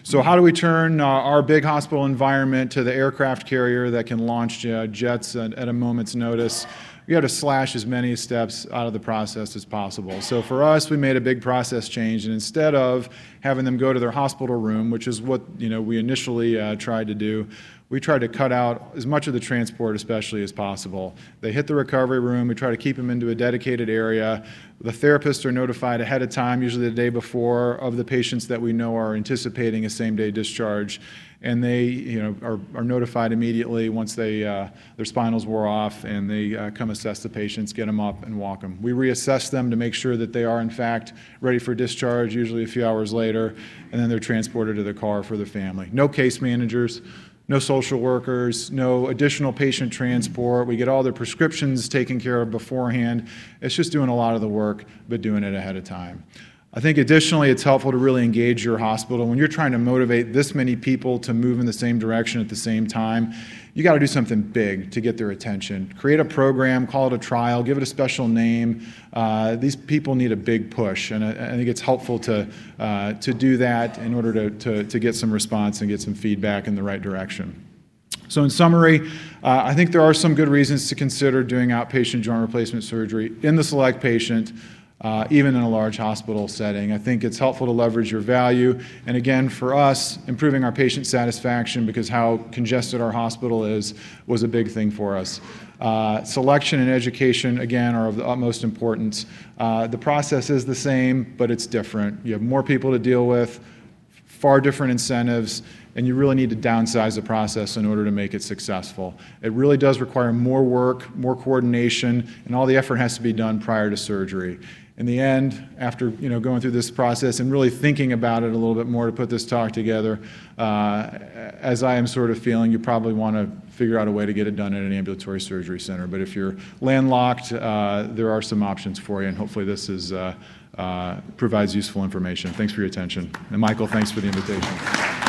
Speaker 5: So, how do we turn uh, our big hospital environment to the aircraft carrier that can launch uh, jets at, at, a moment's notice? We have to slash as many steps out of the process as possible. So, for us, we made a big process change, and instead of having them go to their hospital room, which is what you know we initially uh, tried to do, we try to cut out as much of the transport, especially as possible. They hit the recovery room. We try to keep them into a dedicated area. The therapists are notified ahead of time, usually the day before, of the patients that we know are anticipating a same-day discharge, and they, you know, are, are notified immediately once they uh, their spinals wore off, and they uh, come assess the patients, get them up, and walk them. We reassess them to make sure that they are in fact ready for discharge, usually a few hours later, and then they're transported to the car for the family. No case managers no social workers, no additional patient transport. We get all their prescriptions taken care of beforehand. It's just doing a lot of the work, but doing it ahead of time. I think additionally, it's helpful to really engage your hospital. When you're trying to motivate this many people to move in the same direction at the same time, you got to do something big to get their attention. Create a program, call it a trial, give it a special name. Uh, these people need a big push, and I, I think it's helpful to, uh, to do that in order to, to, to get some response and get some feedback in the right direction. So, in summary, uh, I think there are some good reasons to consider doing outpatient joint replacement surgery in the select patient uh, even in a large hospital setting. I think it's helpful to leverage your value. And again, for us, improving our patient satisfaction because how congested our hospital is was a big thing for us. Uh, selection and education, again, are of the utmost importance. Uh, the process is the same, but it's different. You have more people to deal with, far different incentives, and you really need to downsize the process in order to make it successful. It really does require more work, more coordination, and all the effort has to be done prior to surgery in the end, after you know going through this process and really thinking about it a little bit more to put this talk together, uh, as I am sort of feeling, you probably want to figure out a way to get it done at an ambulatory surgery center. But if you're landlocked, uh, there are some options for you, and hopefully this is, uh, uh provides useful information. Thanks for your attention. And Michael, thanks for the invitation.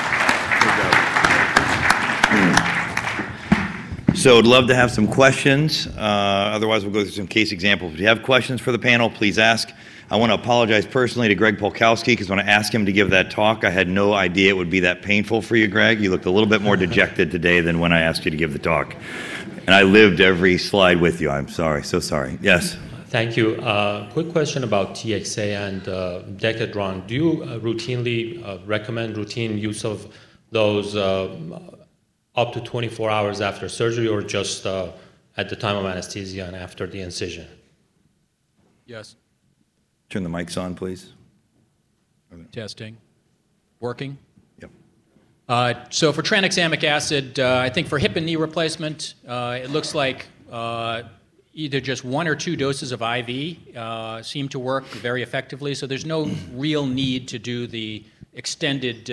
Speaker 2: So I'd love to have some questions. Uh, otherwise, we'll go through some case examples. If you have questions for the panel, please ask. I want to apologize personally to Greg Polkowski because when I asked him to give that talk, I had no idea it would be that painful for you, Greg. You looked a little bit more dejected today than when I asked you to give the talk. And I lived every slide with you. I'm sorry, so sorry. Yes.
Speaker 6: Thank you. Uh, quick question about TXA and uh, Decadron. Do you uh, routinely uh, recommend routine use of those uh, up to 24 hours after surgery or just uh, at the time of anesthesia and after the incision?
Speaker 7: Yes.
Speaker 2: Turn the mics on, please.
Speaker 7: Testing. Working?
Speaker 2: Yep.
Speaker 7: Uh, so for tranexamic acid, uh, I think for hip and knee replacement, uh, it looks like uh, either just one or two doses of IV uh, seem to work very effectively. So there's no real need to do the extended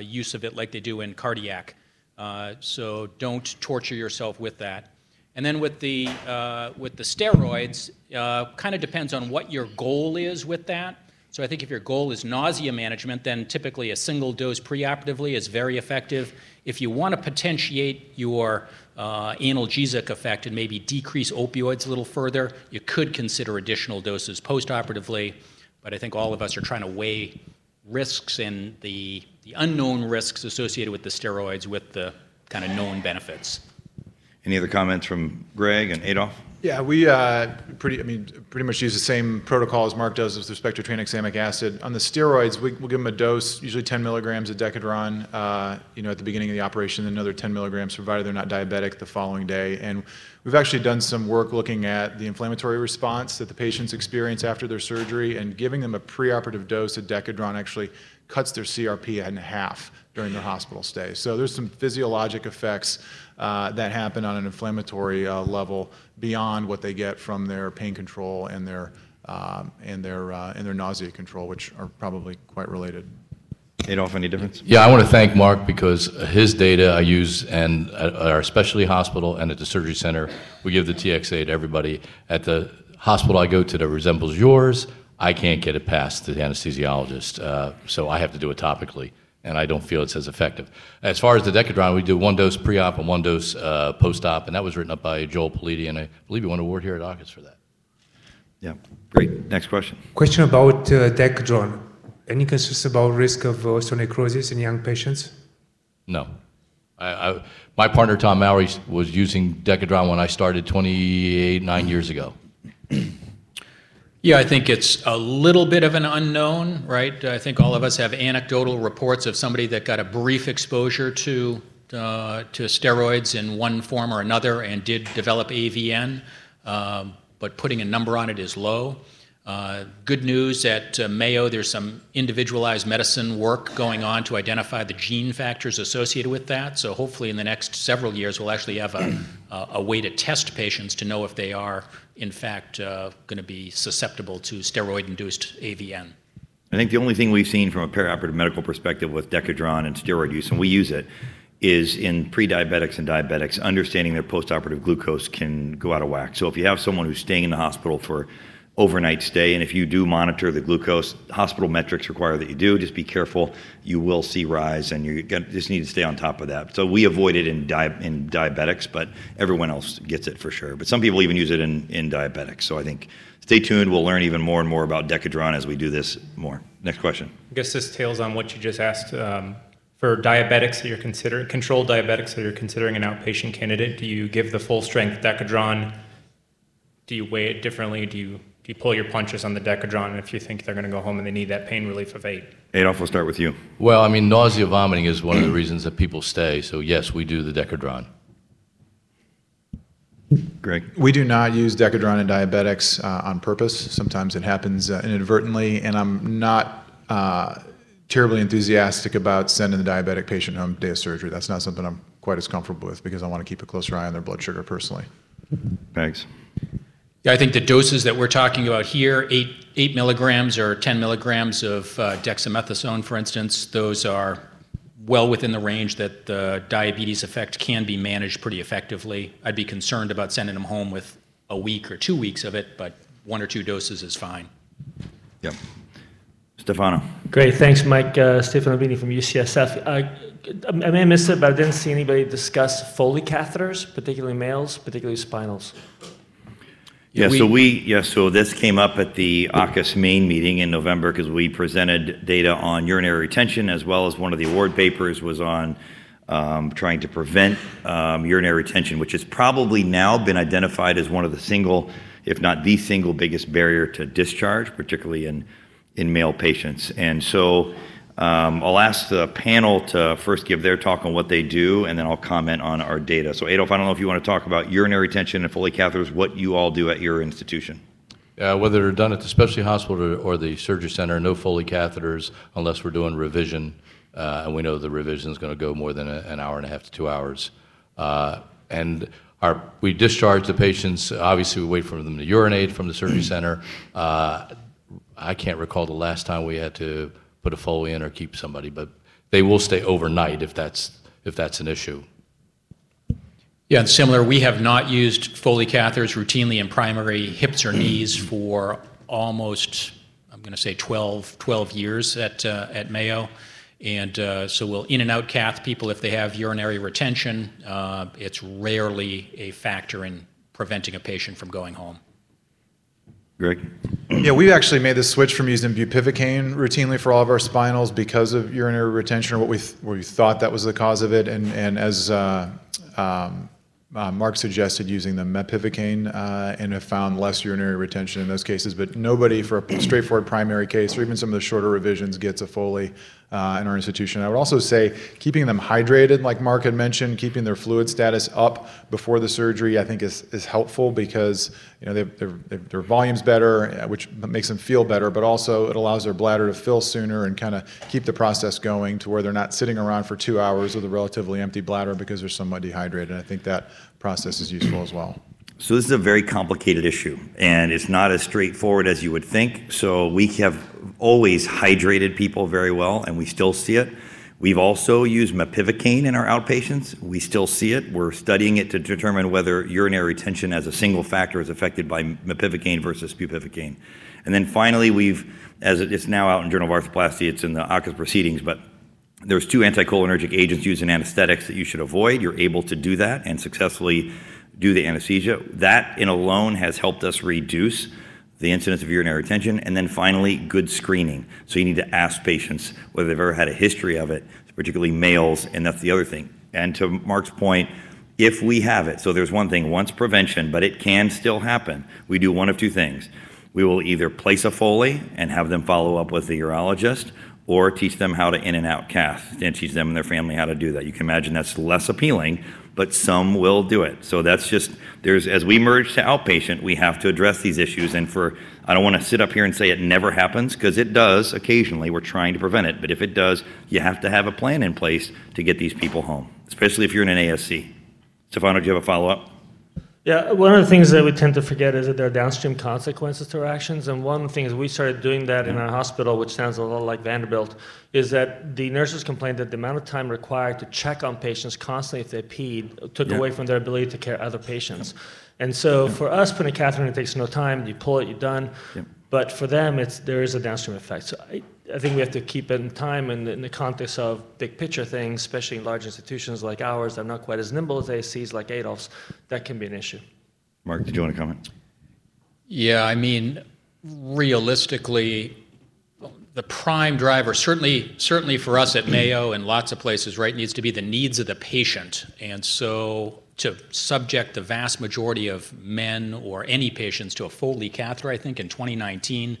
Speaker 7: use of it like they do in cardiac. Uh, so don't torture yourself with that. And then with the, uh, with the steroids, uh, kind of depends on what your goal is with that. So I think if your goal is nausea management, then typically a single dose preoperatively is very effective. If you want to potentiate your uh, analgesic effect and maybe decrease opioids a little further, you could consider additional doses postoperatively. But I think all of us are trying to weigh risks and the, the unknown risks associated with the steroids with the
Speaker 4: kind of known benefits.
Speaker 2: Any other comments from Greg and Adolph?
Speaker 5: Yeah, we uh, pretty, I mean, pretty much use the same protocol as Mark does with respect to tranexamic acid. On the steroids, we, will give them a dose, usually 10 milligrams of Decadron, uh, you know, at the beginning of the operation, another 10 milligrams, provided they're not diabetic the following day. And we've actually done some work looking at the inflammatory response that the patients experience after their surgery, and giving them a preoperative dose of Decadron actually cuts their CRP in half during their hospital stay. So there's some physiologic effects uh, that happen on an inflammatory uh, level beyond what they get from their pain control and their um, and their uh, and their nausea control, which are probably quite related.
Speaker 2: Adolph, any difference?
Speaker 3: Yeah, I want to thank Mark because his data I use and at our specialty hospital and at the surgery center, we give the TXA to everybody. At the hospital I go to that resembles yours, I can't get it past the anesthesiologist, uh, so I have to do it topically and I don't feel it's as effective. As far as the Decadron, we do one dose pre-op and one dose uh, post-op, and that was written up by Joel Politi, and I believe he won an award here at AAHKS for that.
Speaker 2: Yeah, great. Next question.
Speaker 8: Question about uh, Decadron. Any concerns about risk of osteonecrosis in young patients?
Speaker 3: No. I, I, my partner Tom Mallory was using Decadron when I started 28, nine years ago.
Speaker 4: Yeah, I think it's a little bit of an unknown, right? I think all of us have anecdotal reports of somebody that got a brief exposure to uh, to steroids in one form or another and did develop AVN, um, but putting a number on it is low. Uh, good news at uh, Mayo, there's some individualized medicine work going on to identify the gene factors associated with that. So hopefully, in the next several years, we'll actually have a, a way to test patients to know if they are, in fact, uh, going to be susceptible to steroid-induced AVN.
Speaker 2: I think the only thing we've seen from a perioperative medical perspective with Decadron and steroid use, and we use it, is in pre-diabetics and diabetics, understanding their postoperative glucose can go out of whack. So if you have someone who's staying in the hospital for overnight stay. And if you do monitor the glucose, hospital metrics require that you do. Just be careful. You will see rise, and you just need to stay on top of that. So we avoid it in, di- in diabetics, but everyone else gets it for sure. But some people even use it in, in diabetics. So I think stay tuned. We'll learn even more and more about Decadron as we do this more. Next question.
Speaker 9: I guess this tails on what you just asked. Um, for diabetics that you're considering, controlled diabetics that you're considering an outpatient candidate, do you give the full strength Decadron? Do you weigh it differently? Do you do you pull your punches on the Decadron if you think they're going to go home and they need that pain relief of eight?
Speaker 2: Adolph, we'll start with you.
Speaker 3: Well, I mean, nausea, vomiting is one of the reasons that people stay. So yes, we do the Decadron.
Speaker 2: Greg?
Speaker 5: We do not use Decadron in diabetics uh, on purpose. Sometimes it happens uh, inadvertently, and I'm not uh, terribly enthusiastic about sending the diabetic patient home day of surgery. That's not something I'm quite as comfortable with because I want to keep a closer eye on their blood sugar personally.
Speaker 2: Thanks.
Speaker 4: Yeah, I think the doses that we're talking about here, eight, eight milligrams or 10 milligrams of uh, dexamethasone, for instance, those are well within the range that the diabetes effect can be managed pretty effectively. I'd be concerned about sending them home with a week or two weeks of it, but one or two doses is fine.
Speaker 2: Yep. Stefano.
Speaker 10: Great, thanks, Mike. Uh, Stefano Bini from UCSF. Uh, I may have missed it, but I didn't see anybody discuss Foley catheters, particularly males, particularly spinals.
Speaker 2: Yeah, so we, yeah, so this came up at the AAHKS main meeting in November because we presented data on urinary retention as well as one of the award papers was on um, trying to prevent um, urinary retention, which has probably now been identified as one of the single, if not the single biggest barrier to discharge, particularly in, in male patients. And so I'll ask the panel to first give their talk on what they do, and then I'll comment on our data. So, Adolph, I don't know if you want to talk about urinary retention and Foley catheters, what you all do at your institution.
Speaker 3: Uh, whether they're done at the specialty hospital or the surgery center, no Foley catheters unless we're doing revision, uh, and we know the revision is going to go more than a, an hour and a half to two hours. Uh, and our, we discharge the patients. Obviously, we wait for them to urinate from the surgery center. Uh, I can't recall the last time we had to put a Foley in or keep somebody, but they will stay overnight if that's, if that's an issue.
Speaker 4: Yeah, and similar, we have not used Foley catheters routinely in primary hips or knees for almost, I'm going to say 12, 12 years at, uh, at Mayo. And uh, so we'll in and out cath people if they have urinary retention. Uh, it's rarely a factor in preventing a patient from going home.
Speaker 2: Greg?
Speaker 5: Yeah, we've actually made the switch from using bupivacaine routinely for all of our spinals because of urinary retention, or what we th- we thought that was the cause of it. And as uh, um, uh, Mark suggested, using the mepivacaine, uh, and have found less urinary retention in those cases. But nobody for a straightforward primary case, or even some of the shorter revisions, gets a Foley in our institution. I would also say keeping them hydrated, like Mark had mentioned, keeping their fluid status up before the surgery, I think is, is helpful because you know their their volume's better, uh, which makes them feel better, but also it allows their bladder to fill sooner and kind of keep the process going to where they're not sitting around for two hours with a relatively empty bladder because they're somewhat dehydrated. I think that process is useful as well.
Speaker 2: So this is a very complicated issue, and it's not as straightforward as you would think. So we have always hydrated people very well, and we still see it. We've also used mepivacaine in our outpatients. We still see it. We're studying it to determine whether urinary retention as a single factor is affected by mepivacaine versus bupivacaine. And then finally, we've, as it's now out in Journal of Arthroplasty, it's in the AAHKS proceedings, but there's two anticholinergic agents used in anesthetics that you should avoid. You're able to do that and successfully do the anesthesia. That in alone has helped us reduce the incidence of urinary retention. And then finally, good screening. So you need to ask patients whether they've ever had a history of it, particularly males, and that's the other thing. And to Mark's point, if we have it, so there's one thing, once prevention, but it can still happen, we do one of two things. We will either place a Foley and have them follow up with the urologist, or teach them how to in and out cath and teach them and their family how to do that. You can imagine that's less appealing, but some will do it. So that's just there's as we merge to outpatient, we have to address these issues. And for I don't want to sit up here and say it never happens because it does occasionally. We're trying to prevent it, but if it does, you have to have a plan in place to get these people home, especially if you're in an ASC. Stefano, do you have a follow up?
Speaker 10: Yeah, one of the things that we tend to forget is that there are downstream consequences to our actions. And one of the things we started doing that in our hospital, which sounds a lot like Vanderbilt, is that the nurses complained that the amount of time required to check on patients constantly if they peed took
Speaker 2: Yeah.
Speaker 10: away from their ability to care other patients. And so for us, putting a catheter in takes no time. You pull it, you're done.
Speaker 2: Yeah.
Speaker 10: But for them, it's there is a downstream effect. So I, I think we have to keep in time in the, in the context of big picture things, especially in large institutions like ours that are not quite as nimble as ASCs like Adolph's. That can be an issue.
Speaker 2: Mark, did you want to comment?
Speaker 4: Yeah, I mean, realistically, the prime driver, certainly, certainly for us at Mayo and lots of places, right, needs to be the needs of the patient. And so to subject the vast majority of men or any patients to a Foley catheter, I think in 2019,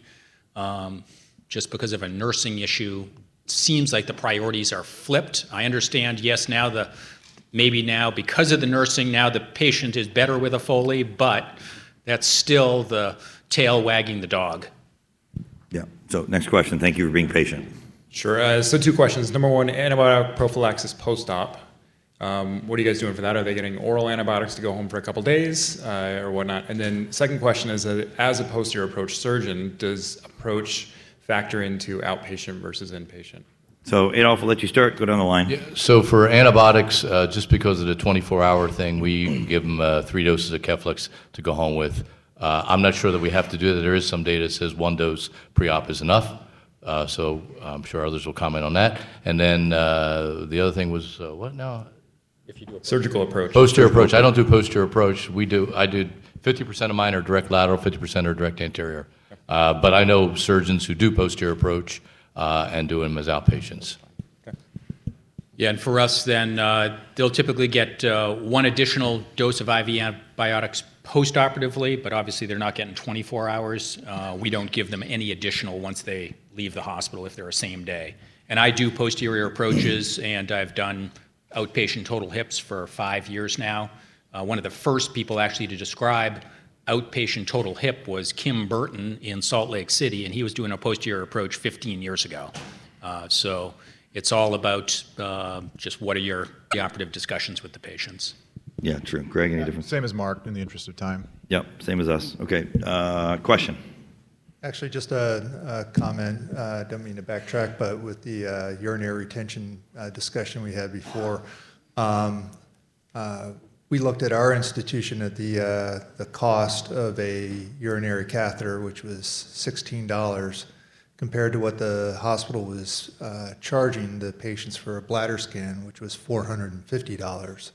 Speaker 4: um, just because of a nursing issue, seems like the priorities are flipped. I understand, yes, now the maybe now because of the nursing, now the patient is better with a Foley, but that's still the tail wagging the dog.
Speaker 2: Yeah. So next question. Thank you for being patient.
Speaker 11: Sure. Uh, so two questions. Number one, antibiotic prophylaxis post-op. Um, what are you guys doing for that? Are they getting oral antibiotics to go home for a couple days uh, or whatnot? And then second question is, uh, as a posterior approach surgeon, does approach factor into outpatient versus inpatient?
Speaker 2: So Adolph, I'll let you start. Go down the line.
Speaker 3: Yeah, So for antibiotics, uh, just because of the 24-hour thing, we give them uh, three doses of Keflex to go home with. Uh, I'm not sure that we have to do that. There is some data that says one dose pre-op is enough. Uh, so I'm sure others will comment on that. And then uh, the other thing was uh, what now?
Speaker 11: Surgical approach.
Speaker 3: Posterior approach. I don't do posterior approach. We do. I do 50% of mine are direct lateral, 50% are direct anterior. Uh, but I know surgeons who do posterior approach uh, and do them as outpatients.
Speaker 4: Yeah, and for us, then uh, they'll typically get uh, one additional dose of IV antibiotics postoperatively, but obviously they're not getting 24 hours. Uh, we don't give them any additional once they leave the hospital if they're a same day. And I do posterior approaches, and I've done outpatient total hips for five years now. Uh, one of the first people actually to describe outpatient total hip was Kim Bertin in Salt Lake City, and he was doing a posterior approach 15 years ago. Uh, so it's all about uh, just what are your the operative discussions with the patients.
Speaker 2: Yeah, true. Greg, any difference?
Speaker 5: Same as Mark, in the interest of time.
Speaker 2: Yep, same as us. Okay. Uh, question.
Speaker 12: Actually, just a, a comment. Uh, don't mean to backtrack, but with the uh, urinary retention uh, discussion we had before, um, uh, we looked at our institution at the uh, the cost of a urinary catheter, which was sixteen dollars, compared to what the hospital was uh, charging the patients for a bladder scan, which was four hundred and fifty dollars,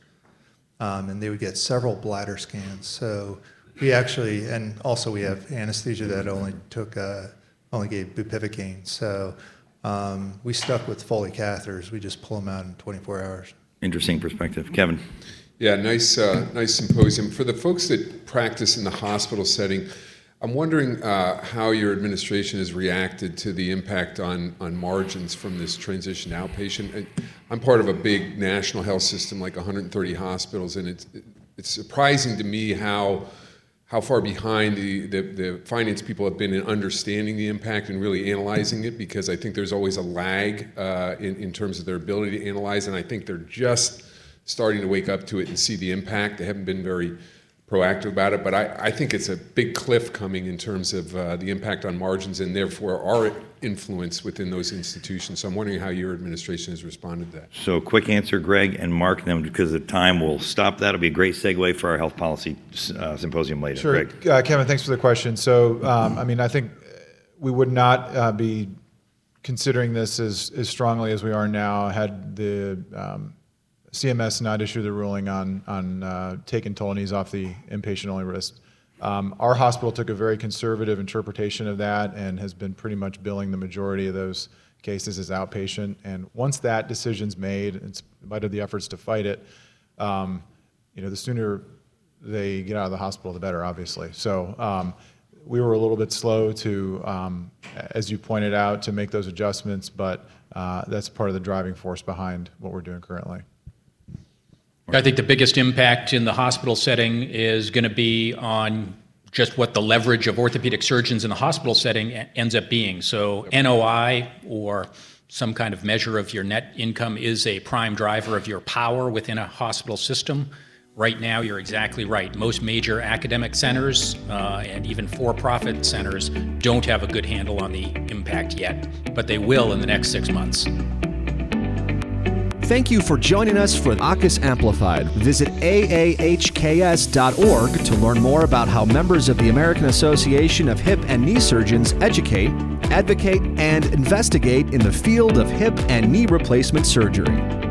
Speaker 12: um, and they would get several bladder scans. So We actually, and also we have anesthesia that only took, uh, only gave bupivacaine. So um, we stuck with Foley catheters. We just pull them out in 24 hours.
Speaker 2: Interesting perspective. Kevin.
Speaker 13: Yeah, nice, uh, nice symposium. For the folks that practice in the hospital setting, I'm wondering uh, how your administration has reacted to the impact on, on margins from this transition to outpatient. I'm part of a big national health system, like 130 hospitals, and it's, it's surprising to me how, how far behind the, the, the finance people have been in understanding the impact and really analyzing it, because I think there's always a lag uh, in, in terms of their ability to analyze, and I think they're just starting to wake up to it and see the impact. They haven't been very proactive about it, but I, I think it's a big cliff coming in terms of uh, the impact on margins and therefore our influence within those institutions. So I'm wondering how your administration has responded to that.
Speaker 2: So, quick answer, Greg and Mark, then because the time will stop that. It'll be a great segue for our health policy uh, symposium later.
Speaker 5: Sure.
Speaker 2: Greg.
Speaker 5: Uh, Kevin, thanks for the question. So, um, I mean, I think we would not uh, be considering this as, as strongly as we are now had the um, CMS not issued the ruling on, on uh, taking total knees off the inpatient-only list. Um, our hospital took a very conservative interpretation of that and has been pretty much billing the majority of those cases as outpatient. And once that decision's made, in spite of the efforts to fight it, um, you know, the sooner they get out of the hospital, the better, obviously. So um, we were a little bit slow to, um, as you pointed out, to make those adjustments, but uh, that's part of the driving force behind what we're doing currently.
Speaker 4: I think the biggest impact in the hospital setting is going to be on just what the leverage of orthopedic surgeons in the hospital setting ends up being. So, NOI or some kind of measure of your net income is a prime driver of your power within a hospital system. Right now, you're exactly right. Most major academic centers uh, and even for profit centers don't have a good handle on the impact yet, but they will in the next six months.
Speaker 1: Thank you for joining us for AAHKS Amplified. Visit aahks.org to learn more about how members of the American Association of Hip and Knee Surgeons educate, advocate, and investigate in the field of hip and knee replacement surgery.